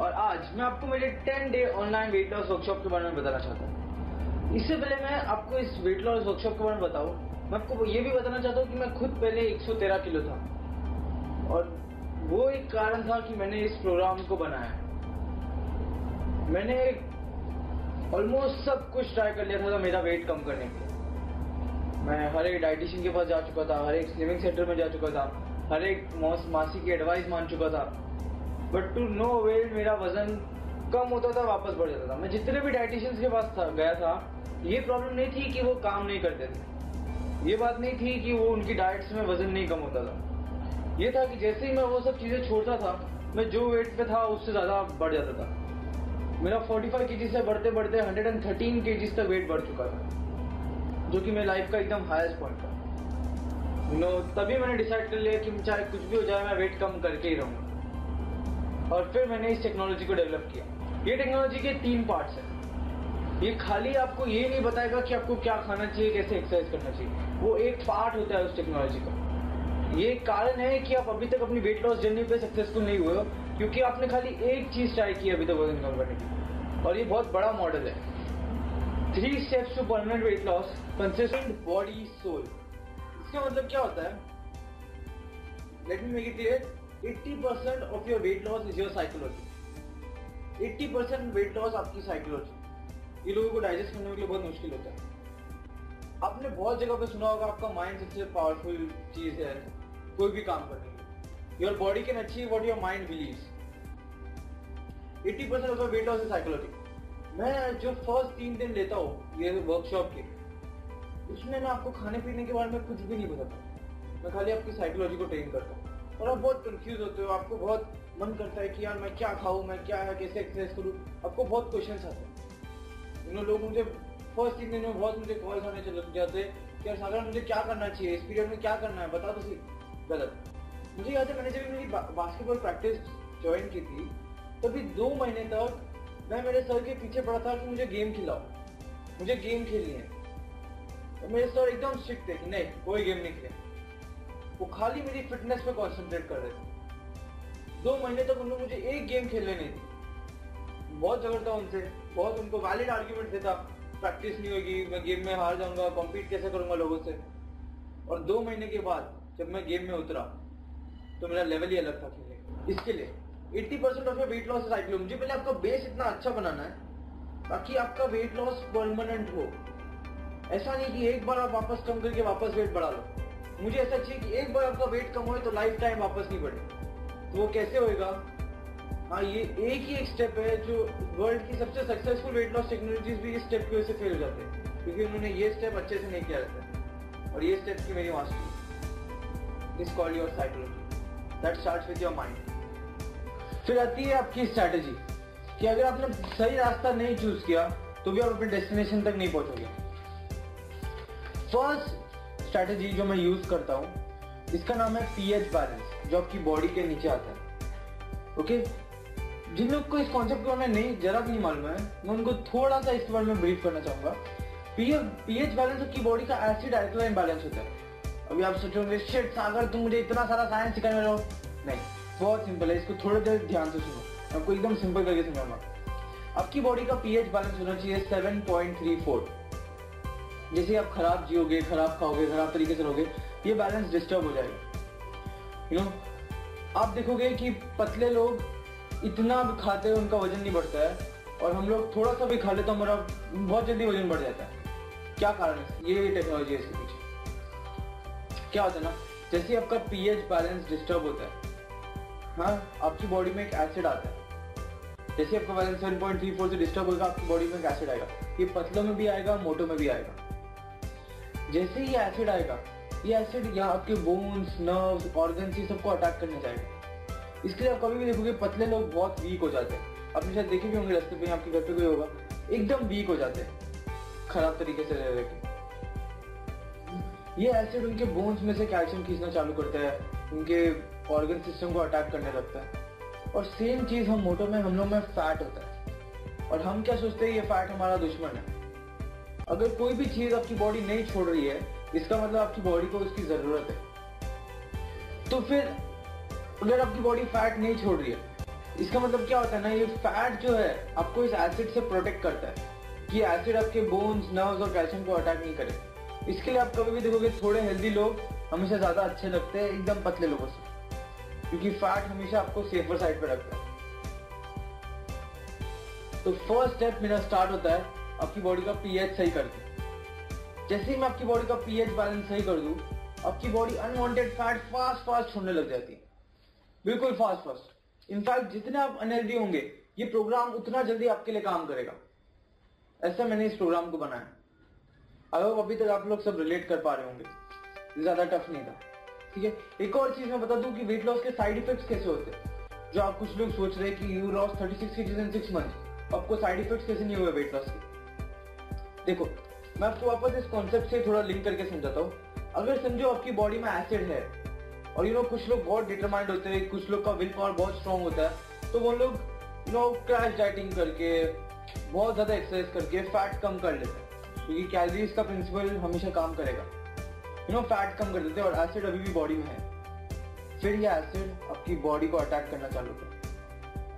और आज मैं आपको मेरे 10 day online weight loss workshop के बारे में बताना चाहता हूँ। इससे पहले मैं आपको इस वेट लॉस वर्कशॉप के बारे में बताऊँ। मैं आपको ये भी बताना चाहता हूँ कि मैं खुद पहले 113 किलो था। और वो एक कारण था कि मैंने इस प्रोग्राम को बनाया। मैंने ऑलमोस्ट सब कुछ ट्राई कर लिया था मेरा वेट कम करने के लिए। मैं हर एक डाइटिशियन के पास जा चुका था, हर एक स्लिमिंग सेंटर में जा चुका था, हर एक मौस मासी की एडवाइस मान चुका था। बट टू नो वेल मेरा वज़न कम होता था, वापस बढ़ जाता था। मैं जितने भी डाइटिशियंस के पास था, गया था, ये प्रॉब्लम नहीं थी कि वो काम नहीं करते थे। ये बात नहीं थी कि वो उनकी डाइट्स में वज़न नहीं कम होता था। ये था कि जैसे ही मैं वो सब चीज़ें छोड़ता था, मैं जो वेट पे था, उससे ज़्यादा बढ़ जाता था। मेरा 45 केजी से बढ़ते बढ़ते 113 केजी तक वेट बढ़ चुका था, जो कि मेरी लाइफ का एकदम हाईएस्ट पॉइंट था। नो तभी मैंने डिसाइड कर लिया कि चाहे कुछ भी हो जाए, मैं वेट कम करके ही रहूँगा। और फिर मैंने इस टेक्नोलॉजी को डेवलप किया। ये टेक्नोलॉजी के तीन पार्ट्स हैं। ये खाली आपको ये नहीं बताएगा कि आपको क्या खाना चाहिए, कैसे एक्सरसाइज करना चाहिए। वो एक पार्ट होता है उस टेक्नोलॉजी का। ये कारण है कि आप अभी तक अपनी वेट लॉस जर्नी पे सक्सेसफुल नहीं हुए हो, क्योंकि आपने खाली एक चीज़ ट्राई की अभी तक वज़न कम करने की। और ये बहुत बड़ा मॉडल है। Three steps to permanent weight loss consistent body soul इसका मतलब क्या होता है? Let me make it clear 80% of your weight loss is your psychology. 80% weight loss आपकी साइकोलॉजी ये लोगों को डाइजेस्ट करने के लिए बहुत मुश्किल होता है। आपने बहुत जगह पे सुना होगा आपका माइंड सबसे पावरफुल चीज़ है, कोई भी काम करने के your body can achieve what your mind believes 80% of your weight loss is psychology मैं जो फ़र्स्ट तीन दिन लेता हूँ, ये वर्कशॉप के, उसमें मैं आपको खाने पीने के बारे में कुछ भी नहीं बताता। मैं खाली आपकी साइकोलॉजी को ट्रेन करता हूँ। और आप बहुत कंफ्यूज होते हो, आपको बहुत मन करता है कि यार मैं क्या खाऊं, मैं क्या है, कैसे एक्सरसाइज करूँ? आपको बहुत क्वेश्चंस आते हैं। इन लोग मुझे फ़र्स्ट तीन दिन बहुत मुझे कॉल्स आने चले जाते कि यार सागर, मुझे क्या करना चाहिए? इस पीरियड में क्या करना है? बता दो सी गलत। मुझे याद है, मैंने जब मेरी बास्केटबॉल प्रैक्टिस ज्वाइन की थी, तभी दो महीने तक मैं मेरे सर के पीछे पड़ा था कि मुझे गेम खिलाओ। मुझे गेम खेलनी है। तो मेरे सर एकदम स्ट्रिक्ट थे कि नहीं, कोई गेम नहीं खेले वो खाली मेरी फिटनेस पे कॉन्सेंट्रेट कर रहे थे। दो महीने तक उन्होंने मुझे एक गेम खेलने नहीं दी। बहुत झगड़ता उनसे, बहुत उनको वैलिड आर्ग्यूमेंट देता। प्रैक्टिस नहीं होगी, मैं गेम में हार जाऊँगा कॉम्पीट कैसे करूँगा लोगों से? और दो महीने के बाद जब मैं गेम में उतरा तो मेरा लेवल ही अलग था खेलने इसके लिए 80 percent of weight loss cycle मुझे पहले आपका बेस इतना अच्छा बनाना है, ताकि आपका वेट लॉस परमानेंट हो। ऐसा नहीं कि एक बार आप वापस कम करके वापस वेट बढ़ा लो। मुझे ऐसा चाहिए कि एक बार आपका वेट कम हो तो लाइफ टाइम वापस नहीं बढ़े। तो वो कैसे होएगा? हाँ ये एक ही एक स्टेप है जो वर्ल्ड की सबसे सक्सेसफुल वेट लॉस टेक्नोलॉजीज़ भी इस स्टेप की वजह से फेल हो जाते हैं, क्योंकि उन्होंने ये स्टेप अच्छे से नहीं किया रहता और ये स्टेप की मेरी mastery is called your psychology that starts with your mind फिर आती है आपकी स्ट्रैटेजी कि अगर आपने सही रास्ता नहीं चूज़ किया तो भी आप अपने डेस्टिनेशन तक नहीं पहुंचोगे। फ़र्स्ट स्ट्रैटेजी जो मैं यूज़ करता हूँ, इसका नाम है पीएच बैलेंस जो आपकी बॉडी के नीचे आता है। ओके जिन लोग को इस कॉन्सेप्ट के बारे में नहीं, जरा भी नहीं मालूम है, मैं उनको थोड़ा सा इसके बारे में ब्रीफ करना चाहूँगा। पीएच बैलेंस आपकी बॉडी का एसिड एल्कलाइन बैलेंस होता है। अभी आप सोचोगे शिट सागर, तुम मुझे इतना सारा साइंस सिखाने वाले हो। नहीं, बहुत सिंपल है, इसको थोड़ी देर ध्यान से सुनो। आपको एकदम सिंपल करके समझाऊँगा आपकी बॉडी का पीएच बैलेंस होना चाहिए 7.34 जैसे आप खराब जियोगे, खराब खाओगे, खराब तरीके से रहोगे, ये बैलेंस डिस्टर्ब हो जाएगा। यू नो आप देखोगे कि पतले लोग इतना भी खाते हैं, उनका वज़न नहीं बढ़ता है, और हम लोग थोड़ा सा भी खा लेते तो हमारा बहुत जल्दी वज़न बढ़ जाता है। क्या कारण है? ये टेक्नोलॉजी है इसके पीछे। क्या होता है ना? जैसे आपका पीएच बैलेंस डिस्टर्ब होता है हाँ आपकी बॉडी में एक एसिड आता है। जैसे आपका बैलेंस 7.34 से डिस्टर्ब होगा, आपकी बॉडी में एक एसिड आएगा। ये पतलों में भी आएगा, मोटो में भी आएगा। जैसे ही एसिड आएगा, ये एसिड यहाँ आपके बोन्स नर्व्स ऑर्गन ये सबको अटैक करने जाएगा। इसके लिए आप कभी भी देखोगे, पतले लोग बहुत वीक हो जाते हैं। आपने शायद देखे भी होंगे, रास्ते पे आपके घर पे कोई होगा, एकदम वीक हो जाते हैं। खराब तरीके से रह रहे ये एसिड उनके बोन्स में से कैल्शियम खींचना चालू करता है, उनके ऑर्गन सिस्टम को अटैक करने लगता है। और सेम चीज़ हम मोटो में, हम लोग में फैट होता है। और हम क्या सोचते हैं, ये फैट हमारा दुश्मन है। अगर कोई भी चीज़ आपकी बॉडी नहीं छोड़ रही है, इसका मतलब आपकी बॉडी को उसकी ज़रूरत है। तो फिर, अगर आपकी बॉडी फैट नहीं छोड़ रही है, इसका मतलब क्या होता है ना, ये फैट जो है, आपको इस एसिड से प्रोटेक्ट करता है कि एसिड आपके बोन्स नर्व्स और कैल्शियम को अटैक नहीं करे। इसके लिए आप कभी भी देखोगे, थोड़े हेल्दी लोग हमेशा ज़्यादा अच्छे लगते हैं, एकदम पतले लोगों से। क्योंकि फैट हमेशा आपको सेफर साइड पर रखता है। तो फ़र्स्ट स्टेप मेरा स्टार्ट होता है आपकी बॉडी का पीएच सही करके जैसे ही मैं आपकी बॉडी का पीएच बैलेंस सही कर दूँ, आपकी body unwanted fat fast fast छोड़ने लग जाती है। बिल्कुल फास्ट फास्ट इनफैक्ट जितने आप अनहेल्दी होंगे, ये प्रोग्राम उतना जल्दी आपके लिए काम करेगा। ऐसा मैंने इस प्रोग्राम को बनाया। आई होप अभी तक आप लोग सब रिलेट कर पा रहे होंगे। ज़्यादा टफ नहीं था। ठीक है? एक और चीज़ मैं बता दूँ कि वेट लॉस के साइड इफेक्ट्स कैसे होते हैं। जो आप कुछ लोग सोच रहे हैं कि you lost 36 kgs in 6 months आपको साइड इफेक्ट्स कैसे नहीं हुए वेट लॉस के? देखो, मैं आपको वापस इस कॉन्सेप्ट से थोड़ा लिंक करके समझाता हूँ। अगर समझो आपकी बॉडी में एसिड है, और यू नो कुछ लोग बहुत डिटरमाइंड होते हैं, कुछ लोग का विल पावर बहुत स्ट्रॉन्ग होता है तो वो लोग यू नो क्रैश डाइटिंग करके, बहुत ज़्यादा एक्सरसाइज करके फैट कम कर लेते हैं। क्योंकि कैलरीज का प्रिंसिपल हमेशा काम करेगा। यू नो फैट कम कर देते हैं, और एसिड अभी भी बॉडी में है। फिर ये एसिड आपकी बॉडी को अटैक करना चालू कर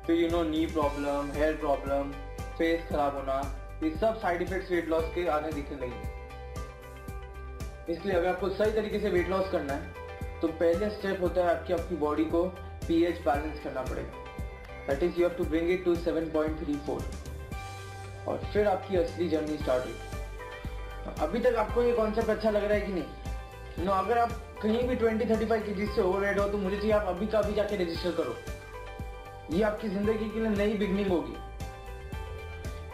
फिर you know knee problem hair problem face खराब होना ये सब साइड इफेक्ट्स वेट लॉस के आने दिखने लगे इसलिए अगर आपको सही तरीके से वेट लॉस करना है तो पहले स्टेप होता है आपकी आपकी बॉडी को पीएच बैलेंस करना पड़ेगा। That is you have to bring it to 7.34 और फिर आपकी असली जर्नी स्टार्ट हुई अभी तक आपको ये कॉन्सेप्ट अच्छा लग रहा है कि नहीं? नो अगर आप कहीं भी ट्वेंटी थर्टी फाइव के से ओवर हो तो मुझे चाहिए आप अभी का अभी जाके रजिस्टर करो। ये आपकी ज़िंदगी के लिए नई बिगनिंग होगी।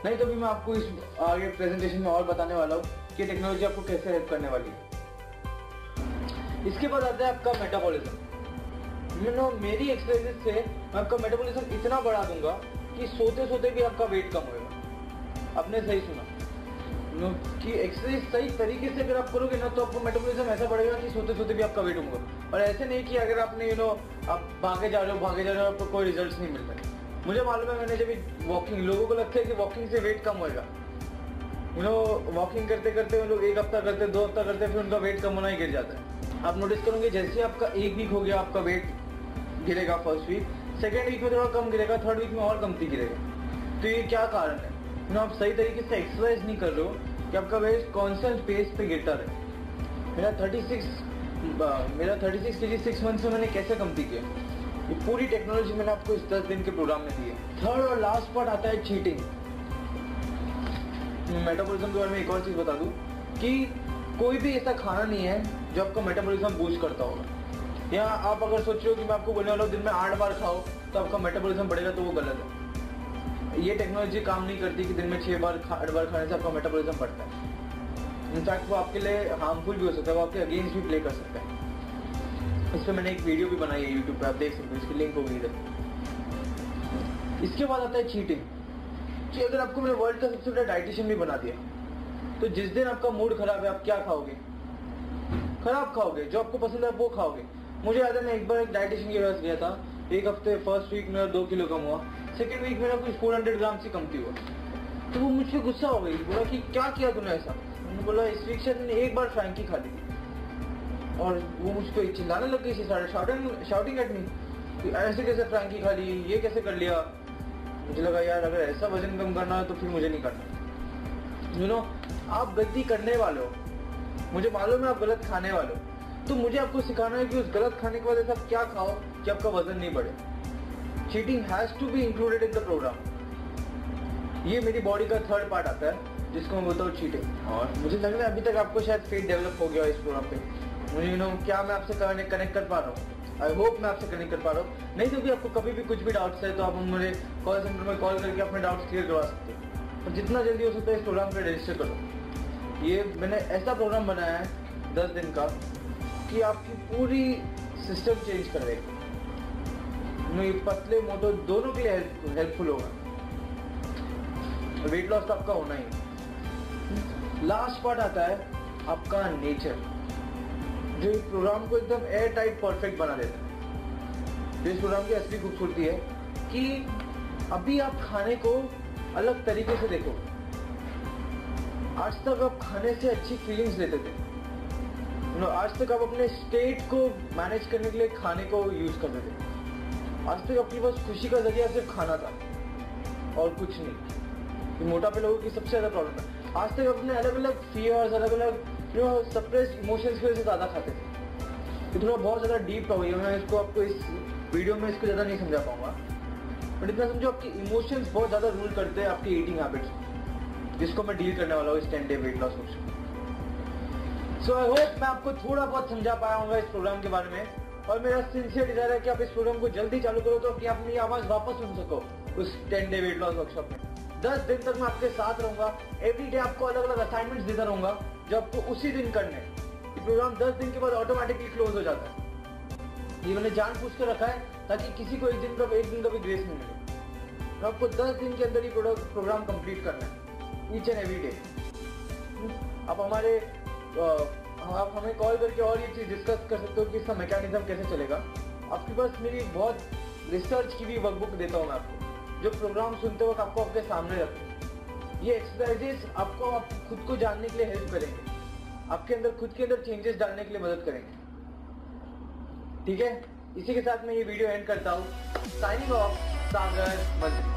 नहीं तो भी मैं आपको इस आगे प्रेजेंटेशन में और बताने वाला हूँ कि टेक्नोलॉजी आपको कैसे हेल्प करने वाली है। इसके बाद आता है आपका मेटाबॉलिज्म यू नो मेरी एक्सरसाइज से मैं आपका मेटाबॉलिज्म इतना बढ़ा दूँगा कि सोते सोते भी आपका वेट कम होगा आपने सही सुना। नो कि एक्सरसाइज सही तरीके से अगर आप करोगे ना तो आपको मेटाबॉलिज्म ऐसा बढ़ेगा कि सोते सोते भी आपका वेट होगा। और ऐसे नहीं कि अगर आपने यू नो आप भागे जा रहे हो, भागे जा रहे हो, आपको कोई रिज़ल्ट नहीं मिल रहा मुझे मालूम है मैंने जब वॉकिंग लोगों को लगता है कि वॉकिंग से वेट कम होएगा। यू नो वॉकिंग करते करते वो लोग एक हफ़्ता करते, दो हफ़्ता करते, फिर उनका वेट कम होना ही गिर जाता है। आप नोटिस करोगे, जैसे आपका एक वीक हो गया, आपका वेट गिरेगा फ़र्स्ट वीक सेकेंड वीक में थोड़ा कम गिरेगा थर्ड वीक में और कमती गिरेगा। तो ये क्या कारण है? यू आप सही तरीके से एक्सरसाइज नहीं कर रहे हो कि आपका वेट कॉन्स्टेंट पेस पे गिरता रहे। मेरा 36 मेरा 36 के जी सिक्स मंथ में मैंने कैसे कमती किया? ये पूरी टेक्नोलॉजी मैंने आपको इस दस दिन के प्रोग्राम में दी है। थर्ड और लास्ट पार्ट आता है चीटिंग मेटाबॉलिज्म के बारे में एक और चीज़ बता दूँ कि कोई भी ऐसा खाना नहीं है जो आपका मेटाबॉलिज्म बूस्ट करता होगा। या आप अगर सोच रहे हो कि मैं आपको बोलने वाला हूँ, दिन में आठ बार खाओ तो आपका मेटाबॉलिज्म बढ़ेगा तो वो गलत है। ये टेक्नोलॉजी काम नहीं करती कि दिन में छह बार आठ बार खाने से आपका मेटाबॉलिज्म बढ़ता है। इनफैक्ट वो आपके लिए हार्मफुल भी हो सकता है, वो आपके अगेंस्ट भी प्ले कर सकता है। इस पर मैंने एक वीडियो भी बनाई है यूट्यूब पर आप देख सकते हो, इसकी लिंक होगी इधर। इसके बाद आता है चीटिंग कि अगर आपको मैंने वर्ल्ड का सबसे बड़ा डाइटिशियन भी बना दिया तो जिस दिन आपका मूड खराब है, आप क्या खाओगे? खराब खाओगे, जो आपको पसंद है वो खाओगे। मुझे याद है, मैं एक बार एक डाइटिशियन के पास गया था, एक हफ़्ते फ़र्स्ट वीक मेरा दो किलो कम हुआ। सेकेंड वीक मेरा कुछ फोर हंड्रेड ग्राम से कमती हुआ। तो वो मुझसे गुस्सा हो गई, बोला कि क्या किया तूने ऐसा? मैंने बोला, इस वीक से एक बार फ्रैंकी खा ली। और वो मुझको चिल्लाने लग गई शाउटिंग एट मी ऐसे कैसे फ्रैंकी खा ली, ये कैसे कर लिया? मुझे लगा, यार, अगर ऐसा वज़न कम करना है तो फिर मुझे नहीं करना। यू नो आप गलती करने वाले हो। मुझे मालूम है आप गलत खाने वाले हो। तो मुझे आपको सिखाना है कि उस गलत खाने के बाद ऐसा क्या खाओ कि आपका वज़न नहीं बढ़े। Cheating has to be included in the program ये मेरी बॉडी का थर्ड पार्ट आता है, जिसको मैं बोलता हूँ चीटिंग और मुझे लग रहा है अभी तक आपको शायद फेट डेवलप हो गया इस प्रोग्राम पे। मुझे यू नो क्या मैं आपसे कनेक्ट कर पा रहा हूँ? आई होप मैं आपसे कनेक्ट कर पा रहा हूँ। नहीं तो भी आपको कभी भी कुछ भी डाउट्स है तो आप मुझे कॉल सेंटर में कॉल करके अपने डाउट्स क्लियर करवा सकते हो। जितना जल्दी हो सकता है इस प्रोग्राम पर रजिस्टर करो। ये मैंने ऐसा प्रोग्राम बनाया है दस दिन का कि आपकी पूरी सिस्टम चेंज कर देगा। ये पतले मोटो दोनों के लिए हेल्पफुल होगा। वेट लॉस तो आपका होना ही लास्ट पार्ट आता है आपका नेचर जो इस प्रोग्राम को एकदम एयर टाइट परफेक्ट बना देता है। जो इस प्रोग्राम की असली खूबसूरती है कि अभी आप खाने को अलग तरीके से देखो। आज तक आप खाने से अच्छी फीलिंग्स लेते थे। आज तक आप अपने स्टेट को मैनेज करने के लिए खाने को यूज़ करते थे। आज तक अपनी बस खुशी का ज़रिया सिर्फ़ खाना था और कुछ नहीं। मोटापे लोगों की सबसे ज़्यादा प्रॉब्लम है। आज तक अपने अलग अलग फियर्स अलग अलग जो सप्रेस इमोशंस की वजह से ज़्यादा खाते थे। ये थोड़ा बहुत ज़्यादा डीप गई है मैं इसको आपको इस वीडियो में इसको ज़्यादा नहीं समझा पाऊँगा। बट इतना समझो आपकी इमोशंस बहुत ज़्यादा रूल करते हैं आपकी ईटिंग हैबिट्स जिसको मैं डील करने वाला हूँ इस ten day weight loss workshop so I hope मैं आपको थोड़ा बहुत समझा पाया हूँ इस प्रोग्राम के बारे में। और मेरा सिंसियर डिज़ायर है कि आप इस प्रोग्राम को जल्दी चालू करो तो कि अपनी आवाज़ वापस सुन सको उस ten day weight loss workshop में। दस दिन तक मैं आपके साथ रहूँगा। एवरी डे आपको अलग अलग असाइनमेंट्स देता रहूँगा। जो आपको उसी दिन करने। ये प्रोग्राम दस दिन के बाद ऑटोमेटिकली क्लोज हो जाता है। ये मैंने जान पूछ कर रखा है ताकि किसी को एक दिन का, एक दिन का भी ग्रेस नहीं मिले। तो आपको दस दिन के अंदर ही प्रोग्राम कंप्लीट करना है ईच एंड एवरी डे आप हमारे आप हमें कॉल करके और ये चीज़ डिस्कस कर सकते हो कि इसका मैकेनिज्म कैसे चलेगा। आपके पास मेरी बहुत रिसर्च की भी वर्कबुक देता हूँ मैं आपको। जो प्रोग्राम सुनते वक्त आपको आपके सामने रखे ये एक्सरसाइजेस आपको आप खुद को जानने के लिए हेल्प करेंगे। आपके अंदर, खुद के अंदर चेंजेस डालने के लिए मदद करेंगे। ठीक है? इसी के साथ मैं ये वीडियो एंड करता हूँ। साइनिंग ऑफ़ सागर मंत्री।